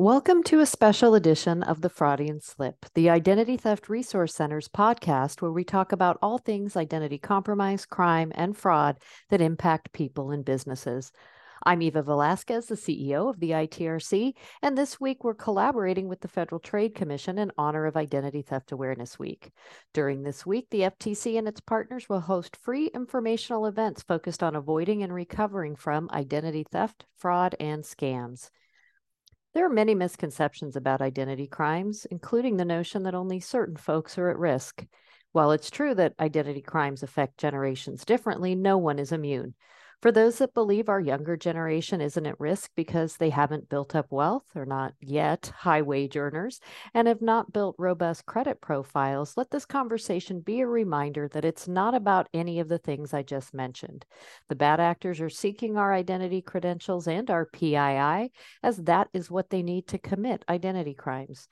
Welcome to a special edition of the Fraudian Slip, the Identity Theft Resource Center's podcast, where we talk about all things identity compromise, crime, and fraud that impact people and businesses. I'm Eva Velasquez, the CEO of the ITRC, and this week we're collaborating with the Federal Trade Commission in honor of Identity Theft Awareness Week. During this week, the FTC and its partners will host free informational events focused on avoiding and recovering from identity theft, fraud, and scams. There are many misconceptions about identity crimes, including the notion that only certain folks are at risk. While it's true that identity crimes affect generations differently, no one is immune. For those that believe our younger generation isn't at risk because they haven't built up wealth or not yet high wage earners and have not built robust credit profiles, let this conversation be a reminder that it's not about any of the things I just mentioned. The bad actors are seeking our identity credentials and our PII, as that is what they need to commit identity crimes.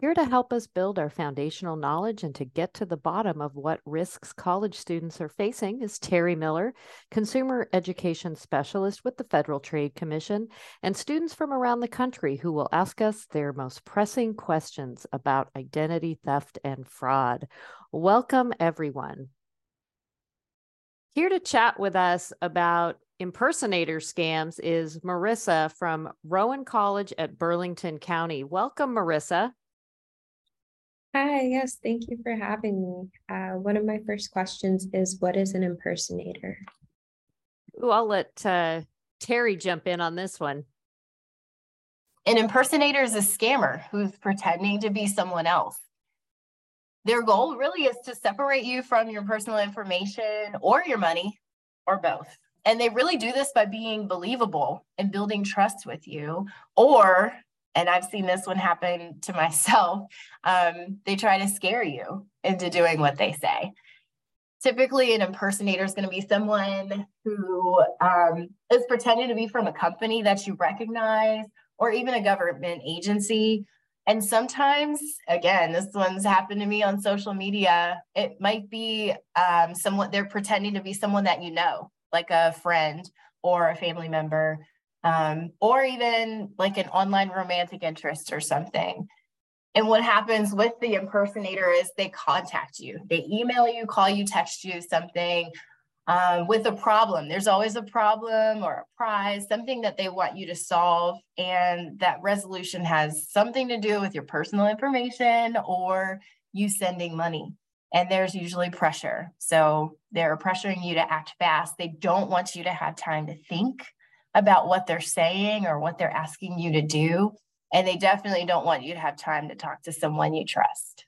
Here to help us build our foundational knowledge and to get to the bottom of what risks college students are facing is Terry Miller, Consumer Education Specialist with the Federal Trade Commission, and students from around the country who will ask us their most pressing questions about identity theft and fraud. Welcome, everyone. Here to chat with us about impersonator scams is Marissa from Rowan College at Burlington County. Welcome, Marissa. Hi, yes, thank you for having me. Uh, one of my first questions is what is an impersonator? Ooh, I'll let uh, Terry jump in on this one. An impersonator is a scammer who's pretending to be someone else. Their goal really is to separate you from your personal information or your money or both. And they really do this by being believable and building trust with you or and I've seen this one happen to myself. Um, they try to scare you into doing what they say. Typically, an impersonator is going to be someone who um, is pretending to be from a company that you recognize or even a government agency. And sometimes, again, this one's happened to me on social media. It might be um, someone they're pretending to be someone that you know, like a friend or a family member um, or even like an online romantic interest or something. And what happens with the impersonator is they contact you, they email you, call you, text you something um, with a problem. There's always a problem or a prize, something that they want you to solve. And that resolution has something to do with your personal information or you sending money. And there's usually pressure. So they're pressuring you to act fast. They don't want you to have time to think about what they're saying or what they're asking you to do. And they definitely don't want you to have time to talk to someone you trust.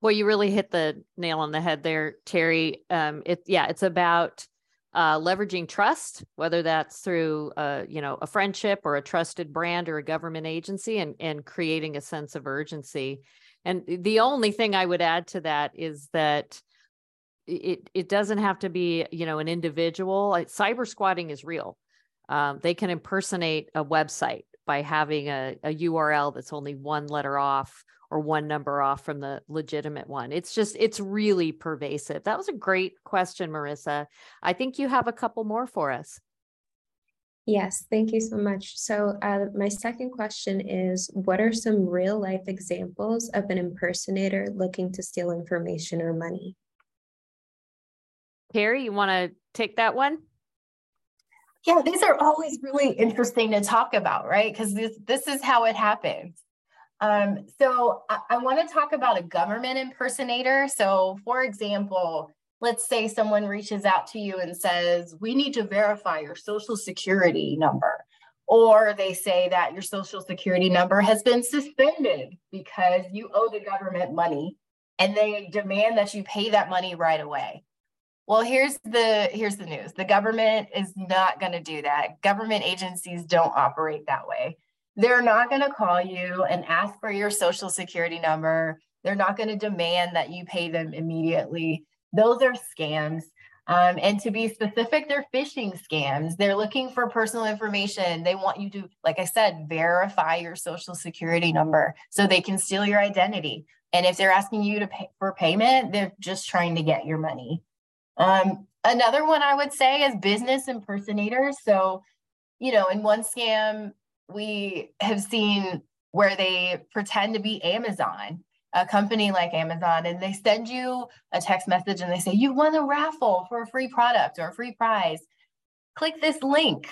Well, you really hit the nail on the head there, Terry. Um, it yeah, it's about uh, leveraging trust, whether that's through uh, you know a friendship or a trusted brand or a government agency, and and creating a sense of urgency. And the only thing I would add to that is that it it doesn't have to be you know an individual cyber squatting is real. Um, they can impersonate a website by having a, a url that's only one letter off or one number off from the legitimate one. It's just it's really pervasive. That was a great question marissa. I think you have a couple more for us. Yes, thank you so much. So, uh, my second question is What are some real life examples of an impersonator looking to steal information or money? Terry, you want to take that one? Yeah, these are always really interesting to talk about, right? Because this this is how it happens. Um, so I, I want to talk about a government impersonator. So, for example, let's say someone reaches out to you and says, "We need to verify your social security number." Or they say that your social security number has been suspended because you owe the government money and they demand that you pay that money right away. Well, here's the here's the news. The government is not going to do that. Government agencies don't operate that way. They're not going to call you and ask for your social security number. They're not going to demand that you pay them immediately. Those are scams. Um, and to be specific, they're phishing scams. They're looking for personal information. They want you to, like I said, verify your social security number so they can steal your identity. And if they're asking you to pay for payment, they're just trying to get your money. Um, another one I would say is business impersonators. So, you know, in one scam, we have seen where they pretend to be Amazon, a company like Amazon, and they send you a text message and they say, You won a raffle for a free product or a free prize. Click this link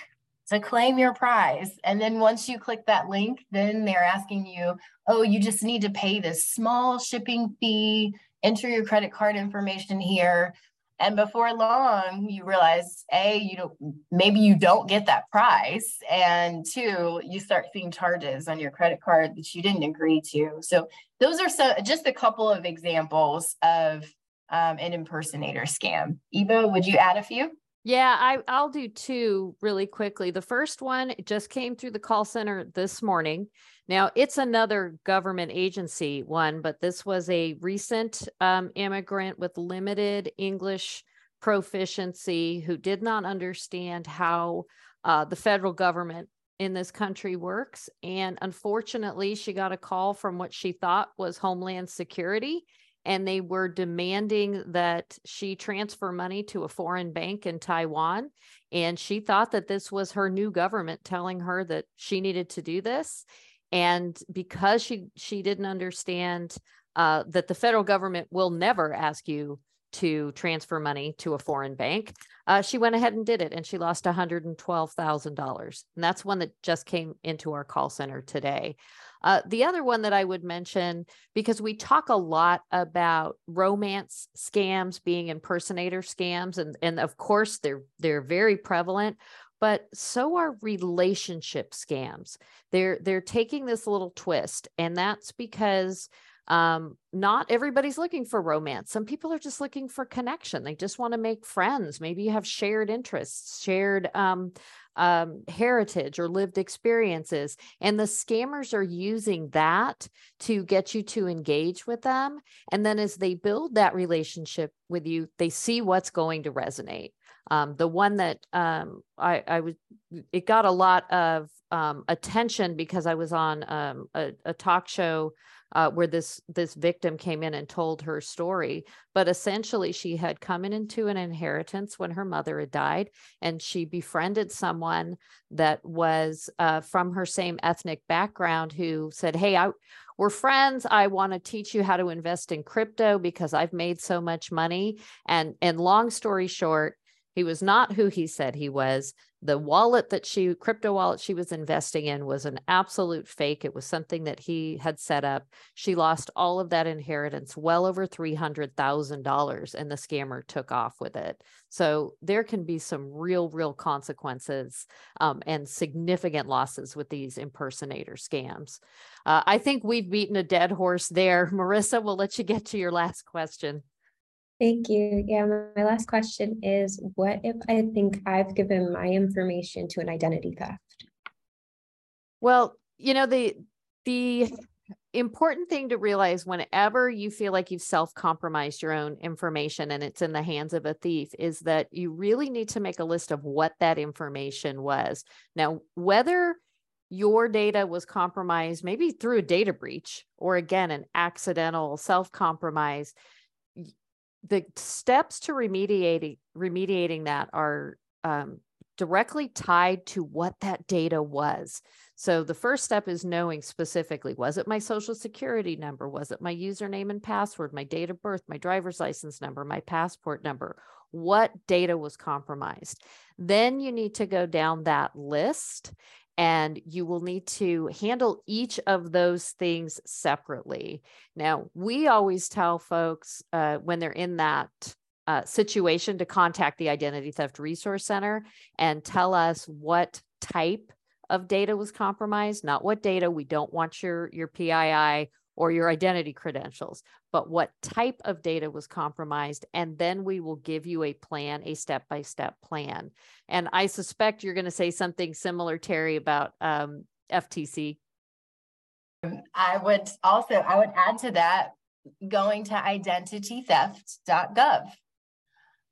to claim your prize. And then once you click that link, then they're asking you, Oh, you just need to pay this small shipping fee, enter your credit card information here. And before long, you realize A, you don't maybe you don't get that price. And two, you start seeing charges on your credit card that you didn't agree to. So those are so just a couple of examples of um, an impersonator scam. Eva, would you add a few? Yeah, I, I'll do two really quickly. The first one just came through the call center this morning. Now, it's another government agency one, but this was a recent um, immigrant with limited English proficiency who did not understand how uh, the federal government in this country works. And unfortunately, she got a call from what she thought was Homeland Security and they were demanding that she transfer money to a foreign bank in Taiwan. And she thought that this was her new government telling her that she needed to do this. And because she she didn't understand uh, that the federal government will never ask you to transfer money to a foreign bank, uh, she went ahead and did it, and she lost $112,000. And that's one that just came into our call center today. Uh, the other one that I would mention, because we talk a lot about romance scams being impersonator scams, and, and of course they're they're very prevalent, but so are relationship scams. They're they're taking this little twist, and that's because um, not everybody's looking for romance. Some people are just looking for connection. They just want to make friends. Maybe you have shared interests, shared um, um, heritage or lived experiences. And the scammers are using that to get you to engage with them. And then as they build that relationship with you, they see what's going to resonate. Um, the one that um, I, I was, it got a lot of um, attention because I was on um, a, a, talk show uh, where this this victim came in and told her story. But essentially, she had come in into an inheritance when her mother had died, and she befriended someone that was uh, from her same ethnic background who said, "Hey, I." We're friends. I want to teach you how to invest in crypto because I've made so much money. And and long story short, he was not who he said he was. The wallet that she, crypto wallet she was investing in was an absolute fake. It was something that he had set up. She lost all of that inheritance, well over $300,000, and the scammer took off with it. So there can be some real, real consequences um, and significant losses with these impersonator scams. Uh, I think we've beaten a dead horse there. Marissa, we'll let you get to your last question. Thank you. Yeah, my last question is what if I think I've given my information to an identity theft? Well, you know, the the important thing to realize whenever you feel like you've self-compromised your own information and it's in the hands of a thief is that you really need to make a list of what that information was. Now, whether your data was compromised maybe through a data breach or again an accidental self-compromise the steps to remediating remediating that are um, directly tied to what that data was. So the first step is knowing specifically was it my social security number? Was it my username and password, my date of birth, my driver's license number, my passport number? What data was compromised? Then you need to go down that list and you will need to handle each of those things separately. Now, we always tell folks uh, when they're in that uh, situation to contact the Identity Theft Resource Center and tell us what type of data was compromised, not what data. We don't want your, your PII or your identity credentials, but what type of data was compromised. And then we will give you a plan, a step by step plan. And I suspect you're going to say something similar, Terry, about um, FTC. I would also, I would add to that going to identitytheft.gov.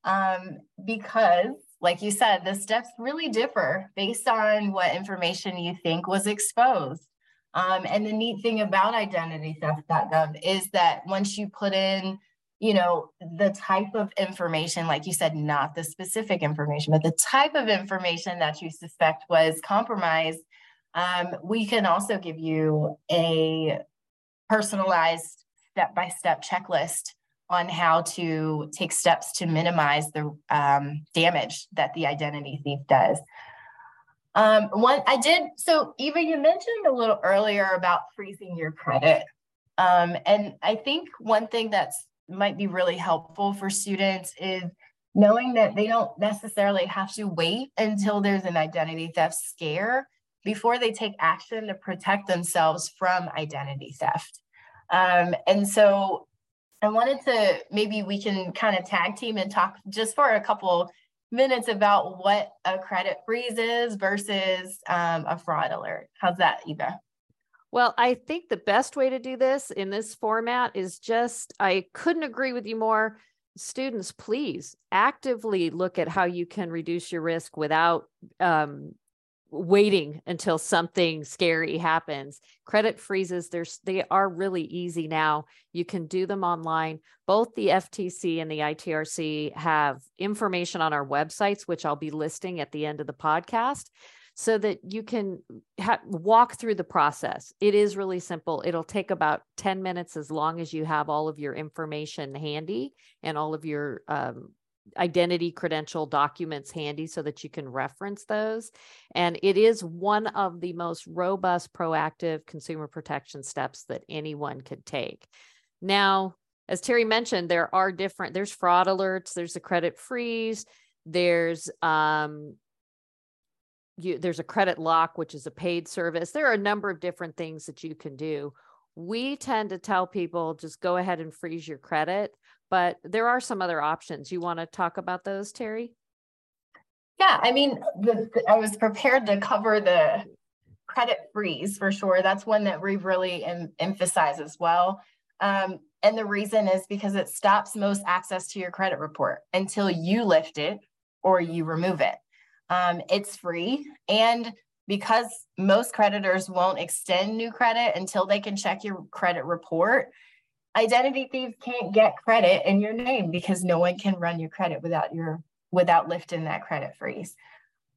Um, because like you said, the steps really differ based on what information you think was exposed. Um, and the neat thing about identitytheft.gov is that once you put in, you know, the type of information, like you said, not the specific information, but the type of information that you suspect was compromised, Um, we can also give you a personalized step by step checklist on how to take steps to minimize the um, damage that the identity thief does. Um, one, I did, so Eva, you mentioned a little earlier about freezing your credit. Um, and I think one thing that's might be really helpful for students is knowing that they don't necessarily have to wait until there's an identity theft scare before they take action to protect themselves from identity theft. Um, and so I wanted to maybe we can kind of tag team and talk just for a couple minutes about what a credit freeze is versus um, a fraud alert. How's that, Eva? Well, I think the best way to do this in this format is just, I couldn't agree with you more. Students, please actively look at how you can reduce your risk without um, waiting until something scary happens. Credit freezes, there's they are really easy now. You can do them online. Both the FTC and the ITRC have information on our websites, which I'll be listing at the end of the podcast so that you can ha- walk through the process. It is really simple. It'll take about 10 minutes as long as you have all of your information handy and all of your um, identity credential documents handy so that you can reference those. And it is one of the most robust, proactive consumer protection steps that anyone could take. Now, as Terry mentioned, there are different, there's fraud alerts, there's a credit freeze, there's um, you, there's a credit lock, which is a paid service. There are a number of different things that you can do. We tend to tell people just go ahead and freeze your credit but there are some other options. You want to talk about those, Terry? Yeah, I mean, the, the, I was prepared to cover the credit freeze for sure. That's one that we really em- emphasize as well. Um, and the reason is because it stops most access to your credit report until you lift it or you remove it. Um, it's free. And because most creditors won't extend new credit until they can check your credit report, identity thieves can't get credit in your name because no one can run your credit without your without lifting that credit freeze.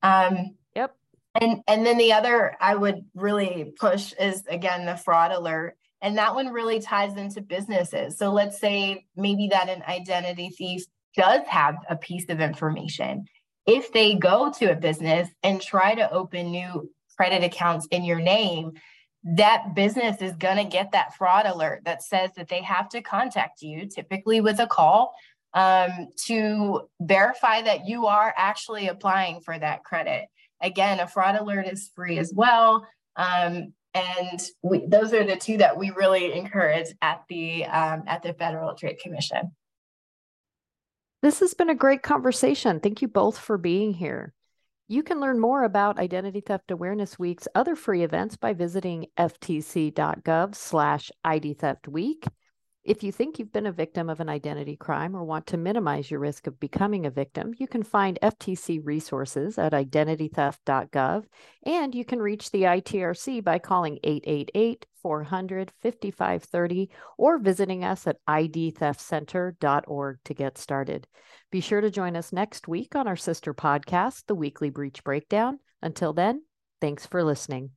Um, yep. And and then the other I would really push is again the fraud alert. And that one really ties into businesses. So let's say maybe that an identity thief does have a piece of information. If they go to a business and try to open new credit accounts in your name, that business is going to get that fraud alert that says that they have to contact you, typically with a call, um, to verify that you are actually applying for that credit. Again, a fraud alert is free as well. Um, and we, those are the two that we really encourage at the um, at the Federal Trade Commission. This has been a great conversation. Thank you both for being here. You can learn more about Identity Theft Awareness Week's other free events by visiting ftc.gov slash idtheftweek. If you think you've been a victim of an identity crime or want to minimize your risk of becoming a victim, you can find FTC resources at identitytheft.gov and you can reach the ITRC by calling 888 400 5530 or visiting us at idtheftcenter.org to get started. Be sure to join us next week on our sister podcast, The Weekly Breach Breakdown. Until then, thanks for listening.